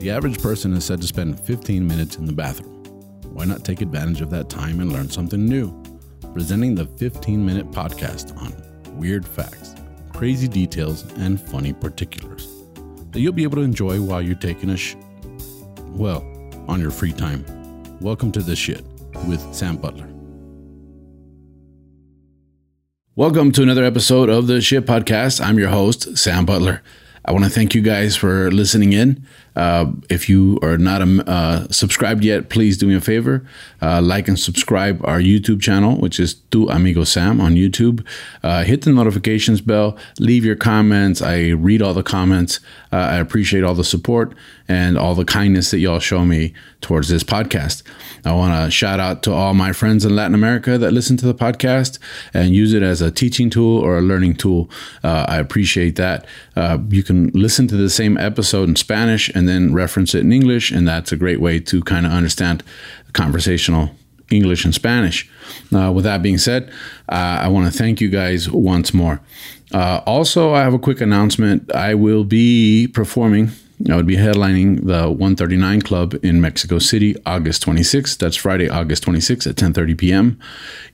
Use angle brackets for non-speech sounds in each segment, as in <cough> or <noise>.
The average person is said to spend 15 minutes in the bathroom. Why not take advantage of that time and learn something new? Presenting the 15 minute podcast on weird facts, crazy details, and funny particulars that you'll be able to enjoy while you're taking a sh. Well, on your free time. Welcome to The Shit with Sam Butler. Welcome to another episode of the Shit Podcast. I'm your host, Sam Butler. I want to thank you guys for listening in. Uh, if you are not um, uh, subscribed yet, please do me a favor. Uh, like and subscribe our YouTube channel, which is Tu Amigo Sam on YouTube. Uh, hit the notifications bell. Leave your comments. I read all the comments. Uh, I appreciate all the support and all the kindness that y'all show me towards this podcast. I want to shout out to all my friends in Latin America that listen to the podcast and use it as a teaching tool or a learning tool. I appreciate that. you can listen to the same episode in Spanish and then reference it in English, and that's a great way to kind of understand conversational English and Spanish. Uh, with that being said, uh, I want to thank you guys once more. Uh, also, I have a quick announcement. I will be performing. I would be headlining the 139 Club in Mexico City, August 26th. That's Friday, August 26th at 10:30 p.m.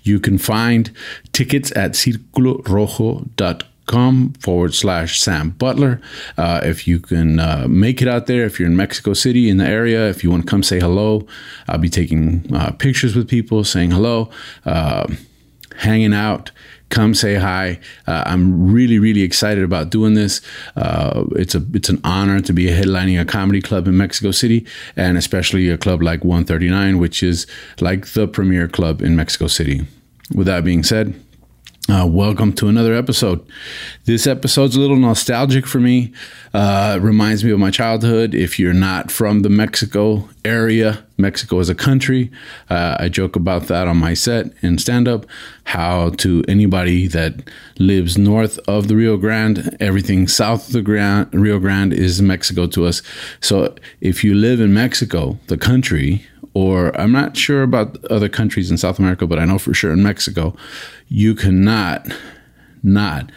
You can find tickets at circulorojo.com com forward slash Sam Butler. Uh, if you can uh, make it out there, if you're in Mexico City in the area, if you want to come say hello, I'll be taking uh, pictures with people, saying hello, uh, hanging out. Come say hi. Uh, I'm really, really excited about doing this. Uh, it's a it's an honor to be headlining a comedy club in Mexico City, and especially a club like 139, which is like the premier club in Mexico City. With that being said, uh, welcome to another episode. This episode's a little nostalgic for me. Uh, reminds me of my childhood. If you're not from the Mexico area, Mexico is a country. Uh, I joke about that on my set in stand up. How to anybody that lives north of the Rio Grande, everything south of the Grand, Rio Grande is Mexico to us. So if you live in Mexico, the country, or I'm not sure about other countries in South America, but I know for sure in Mexico, you cannot not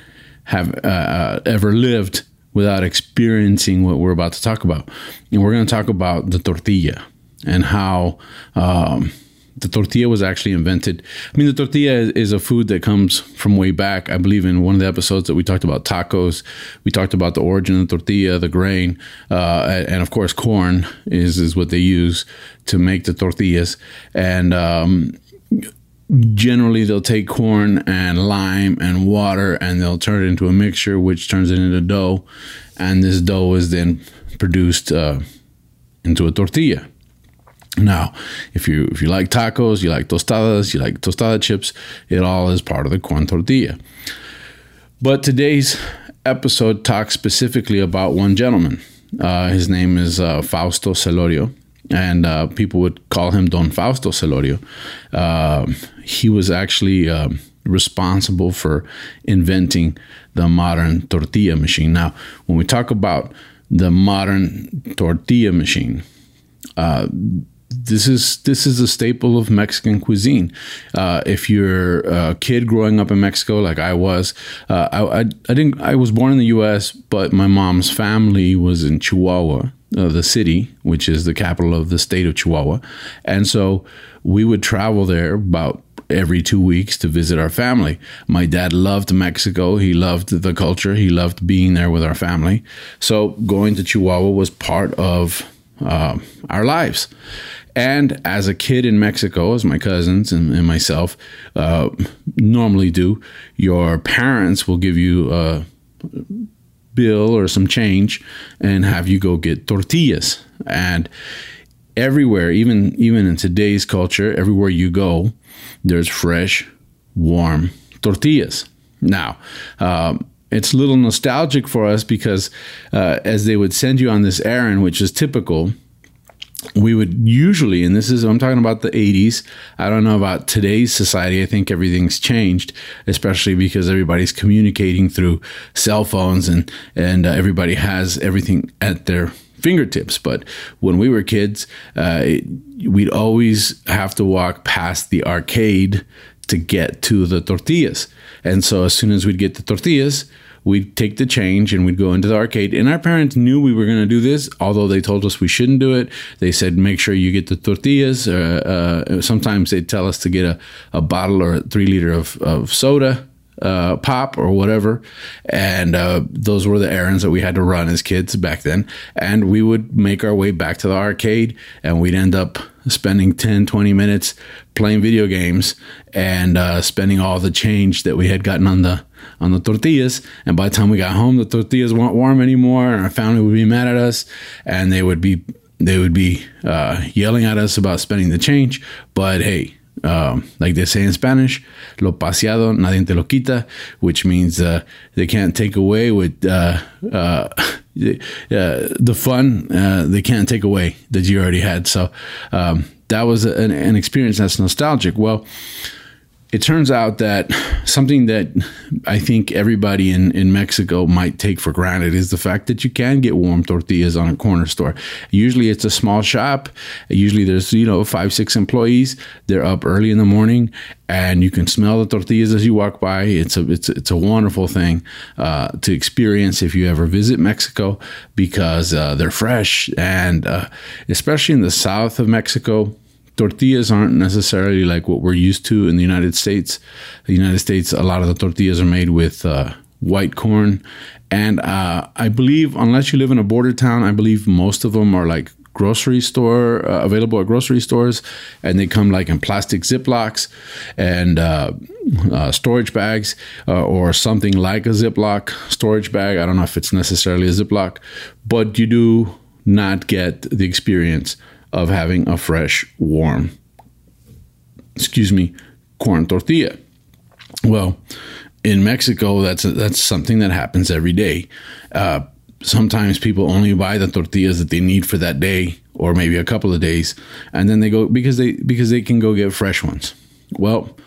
have uh, uh, ever lived without experiencing what we're about to talk about. And we're going to talk about the tortilla and how um, the tortilla was actually invented. I mean, the tortilla is a food that comes from way back. I believe in one of the episodes that we talked about tacos, we talked about the origin of the tortilla, the grain, uh, and of course, corn is is what they use to make the tortillas. And um, generally, they'll take corn and lime and water, and they'll turn it into a mixture, which turns it into dough, and this dough is then produced uh, into a tortilla. Now, if you if you like tacos, you like tostadas, you like tostada chips, it all is part of the corn tortilla. But today's episode talks specifically about one gentleman. Uh, his name is uh, Fausto Celorio, and uh, people would call him Don Fausto Celorio. Um, he was actually um, responsible for inventing the modern tortilla machine. Now, when we talk about the modern tortilla machine, uh, this is this is a staple of Mexican cuisine. Uh, if you're a kid growing up in Mexico, like I was, uh, I, I, I didn't I was born in the U.S., but my mom's family was in Chihuahua, uh, the city, which is the capital of the state of Chihuahua, and so we would travel there about every two weeks to visit our family. My dad loved Mexico. He loved the culture. He loved being there with our family. So going to Chihuahua was part of uh, our lives. And as a kid in Mexico, as my cousins and, and myself uh, normally do, your parents will give you a bill or some change and have you go get tortillas. And everywhere, even even in today's culture, everywhere you go, there's fresh, warm tortillas. Now, um, it's a little nostalgic for us because uh, as they would send you on this errand, which is typical we would usually, and this is, I'm talking about the 80s. I don't know about today's society. I think everything's changed, especially because everybody's communicating through cell phones and, and uh, everybody has everything at their fingertips. But when we were kids, uh, we'd always have to walk past the arcade to get to the tortillas. And so as soon as we'd get the tortillas, we'd take the change and we'd go into the arcade. And our parents knew we were going to do this, although they told us we shouldn't do it. They said, make sure you get the tortillas. Uh, uh, sometimes they'd tell us to get a, a bottle or a three liter of, of soda. Uh, pop or whatever. And uh, those were the errands that we had to run as kids back then. And we would make our way back to the arcade and we'd end up spending 10, 20 minutes playing video games and uh, spending all the change that we had gotten on the on the tortillas. And by the time we got home, the tortillas weren't warm anymore, and our family would be mad at us, and they would be they would be uh, yelling at us about spending the change. But hey, um, like they say in Spanish, lo paseado nadie te lo quita, which means uh, they can't take away with uh, uh, <laughs> the fun. Uh, they can't take away that you already had. So um, that was an, an experience that's nostalgic. Well, it turns out that something that I think everybody in, in Mexico might take for granted is the fact that you can get warm tortillas on a corner store. Usually it's a small shop. Usually there's, you know, five, six employees. They're up early in the morning and you can smell the tortillas as you walk by. It's a, it's, it's a wonderful thing uh, to experience if you ever visit Mexico because uh, they're fresh and uh, especially in the south of Mexico tortillas aren't necessarily like what we're used to in the United States. The United States, a lot of the tortillas are made with uh, white corn. And uh, I believe, unless you live in a border town, I believe most of them are like grocery store uh, available at grocery stores and they come like in plastic ziplocs and uh, uh, storage bags uh, or something like a ziploc storage bag i don't know if it's necessarily a ziploc but you do not get the experience of having a fresh, warm, excuse me, corn tortilla. Well, in Mexico, that's that's something that happens every day. Uh, sometimes people only buy the tortillas that they need for that day, or maybe a couple of days, and then they go because they because they can go get fresh ones. Well,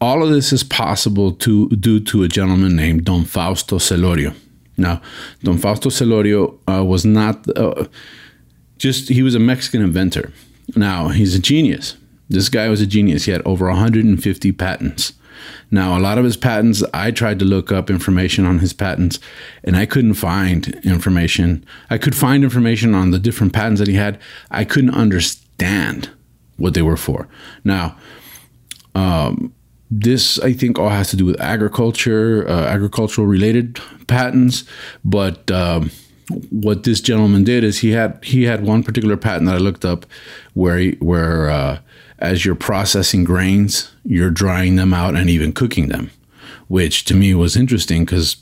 all of this is possible to due to a gentleman named Don Fausto Celorio. Now, Don Fausto Celorio uh, was not. Uh, just he was a Mexican inventor. Now he's a genius. This guy was a genius. He had over 150 patents. Now, a lot of his patents, I tried to look up information on his patents and I couldn't find information. I could find information on the different patents that he had. I couldn't understand what they were for. Now, um, this I think all has to do with agriculture, uh, agricultural related patents, but um, what this gentleman did is he had he had one particular patent that I looked up where he, where uh, as you're processing grains, you're drying them out and even cooking them, which to me was interesting because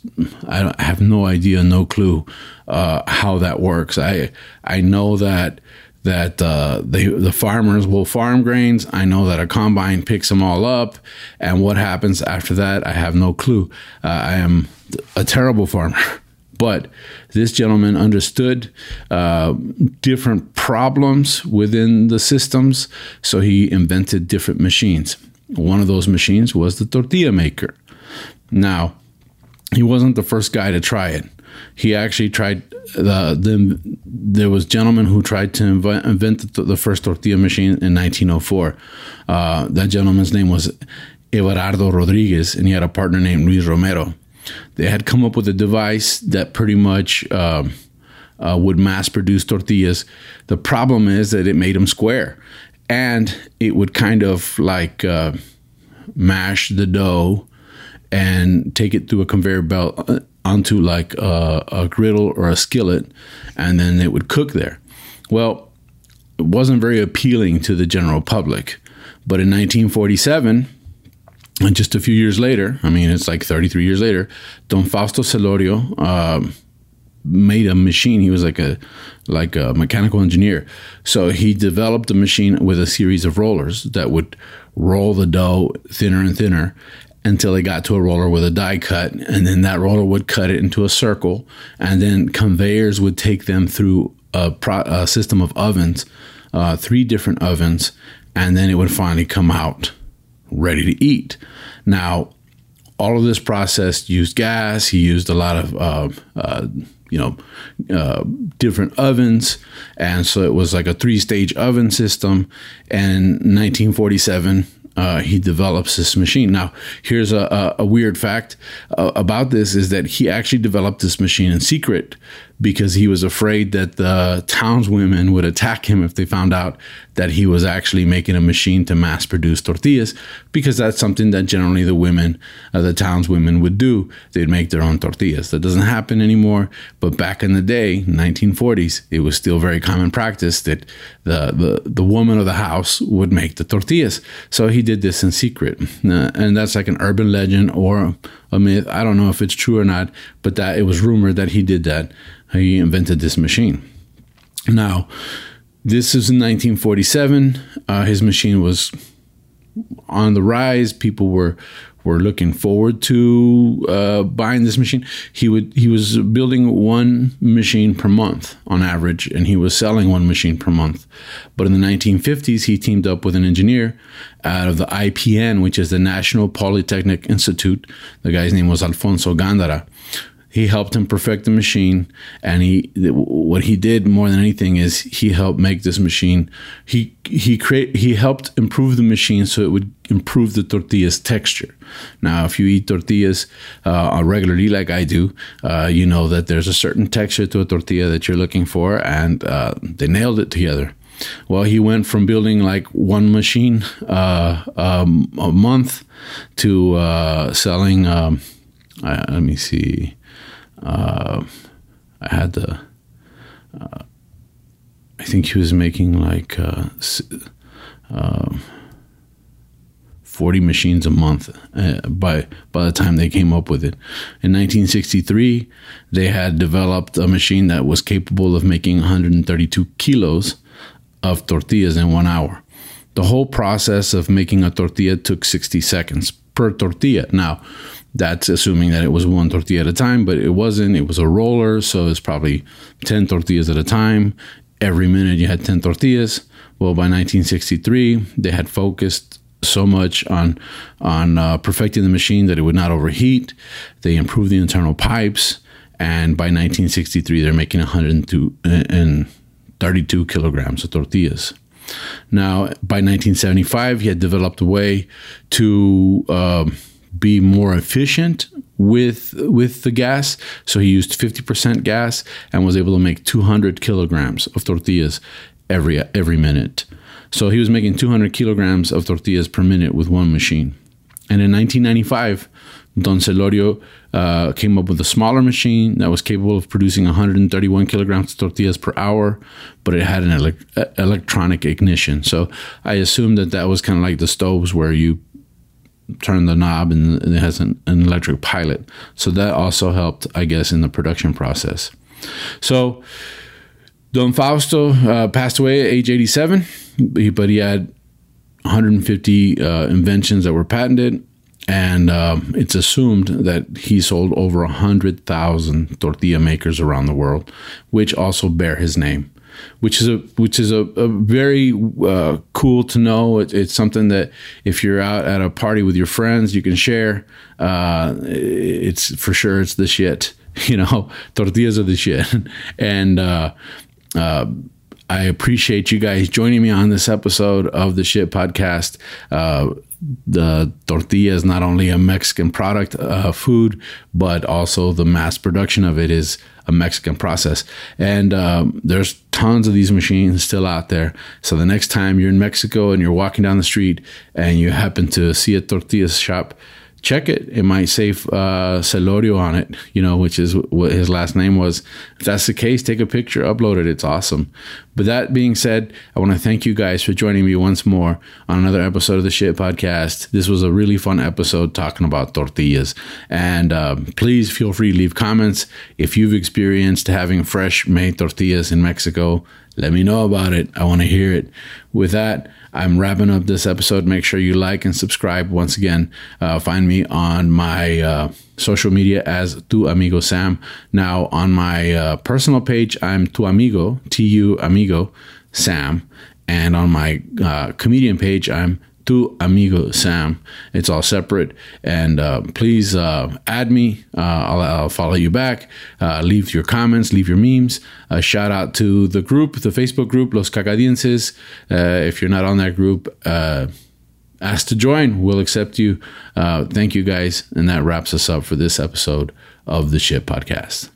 I, I, have no idea, no clue uh, how that works. I I know that that uh, the farmers will farm grains. I know that a combine picks them all up, and what happens after that, I have no clue. Uh, I am a terrible farmer. <laughs> But this gentleman understood uh, different problems within the systems, so he invented different machines. One of those machines was the tortilla maker. Now, he wasn't the first guy to try it. He actually tried. Uh, the, there was a gentleman who tried to invent, invent the, the, first tortilla machine in 1904. Uh, that gentleman's name was Everardo Rodriguez, and he had a partner named Luis Romero they had come up with a device that pretty much um, uh, would mass produce tortillas. The problem is that it made them square, and it would kind of like uh, mash the dough and take it through a conveyor belt uh, onto like a, a griddle or a skillet, and then it would cook there. Well, it wasn't very appealing to the general public. But in 1947, and just a few years later, I mean, it's like 33 years later, Don Fausto Celorio uh, made a machine. He was like a like a mechanical engineer, so he developed a machine with a series of rollers that would roll the dough thinner and thinner until it got to a roller with a die cut, and then that roller would cut it into a circle, and then conveyors would take them through a, pro- a system of ovens, uh, three different ovens, and then it would finally come out ready to eat. Now, all of this process used gas. He used a lot of, uh, uh, you know, uh, different ovens, and so it was like a three-stage oven system. And in 1947, uh, he develops this machine. Now, here's a, a, a weird fact uh, about this is that he actually developed this machine in secret because he was afraid that the townswomen would attack him if they found out that he was actually making a machine to mass produce tortillas, because that's something that generally the women, uh, the townswomen would do. They'd make their own tortillas. That doesn't happen anymore. But back in the day, 1940s, it was still very common practice that the, the, the woman of the house would make the tortillas. So he did this in secret. Uh, and that's like an urban legend or a myth. I don't know if it's true or not, but that it was rumored that he did that he invented this machine. Now, this is in 1947. Uh, his machine was on the rise. People were were looking forward to uh, buying this machine. He would he was building one machine per month on average, and he was selling one machine per month. But in the 1950s, he teamed up with an engineer out of the IPN, which is the National Polytechnic Institute. The guy's name was Alfonso Gándara he helped him perfect the machine and he what he did more than anything is he helped make this machine he he create he helped improve the machine so it would improve the tortilla's texture now if you eat tortillas uh, regularly like i do uh, you know that there's a certain texture to a tortilla that you're looking for and uh, they nailed it together well, he went from building like one machine uh, um, a month to uh, selling. Um, let me see uh, I had the. Uh, I think he was making like uh, um, forty machines a month uh, by by the time they came up with it. In 1963, they had developed a machine that was capable of making 132 kilos of tortillas in one hour. The whole process of making a tortilla took 60 seconds per tortilla. Now, that's assuming that it was one tortilla at a time, but it wasn't. It was a roller, so it's probably 10 tortillas at a time. Every minute you had 10 tortillas. Well, by 1963, they had focused so much on on uh, perfecting the machine that it would not overheat. They improved the internal pipes, and by 1963, they're making 102 and 32 kilograms of tortillas. Now, by 1975, he had developed a way to um, be more efficient with with the gas. So he used 50% gas and was able to make 200 kilograms of tortillas every every minute. So he was making 200 kilograms of tortillas per minute with one machine. And in 1995, Don Celorio uh, came up with a smaller machine that was capable of producing 131 kilograms of tortillas per hour, but it had an ele- electronic ignition. So I assume that that was kind of like the stoves where you turn the knob and it has an, an electric pilot. So that also helped, I guess, in the production process. So Don Fausto uh, passed away at age 87, but he had 150 uh, inventions that were patented. And um, it's assumed that he sold over 100,000 tortilla makers around the world, which also bear his name which is a which is a, a very uh, cool to know. It, it's something that if you're out at a party with your friends, you can share. Uh, it's for sure it's the shit. <laughs> You know, <laughs> tortillas are the shit, <laughs> and uh, uh, I appreciate you guys joining me on this episode of the Shit Podcast. Uh, the tortilla is not only a Mexican product, uh, food, but also the mass production of it is a Mexican process. And um, there's tons of these machines still out there. So the next time you're in Mexico and you're walking down the street and you happen to see a tortilla shop, check it. It might say uh, Celorio on it, you know, which is what his last name was. If that's the case, take a picture, upload it. It's awesome. But that being said, I want to thank you guys for joining me once more on another episode of the Shit Podcast. This was a really fun episode talking about tortillas. And uh, please feel free to leave comments if you've experienced having fresh made tortillas in Mexico. Let me know about it. I want to hear it. With that, I'm wrapping up this episode. Make sure you like and subscribe. Once again, uh, find me on my uh, social media as Tu Amigo Sam. Now, on my uh, personal page, I'm Tu Amigo, T U Amigo Sam. And on my uh, comedian page, I'm Tu Amigo Sam. It's all separate. And uh, please uh, add me. Uh, I'll, I'll, follow you back. Uh, leave your comments, leave your memes. A shout out to the group, the Facebook group, Los Cacadienses. Uh, if you're not on that group, uh, ask to join. We'll accept you. Thank you guys. And that wraps us up for this episode of the Shit Podcast.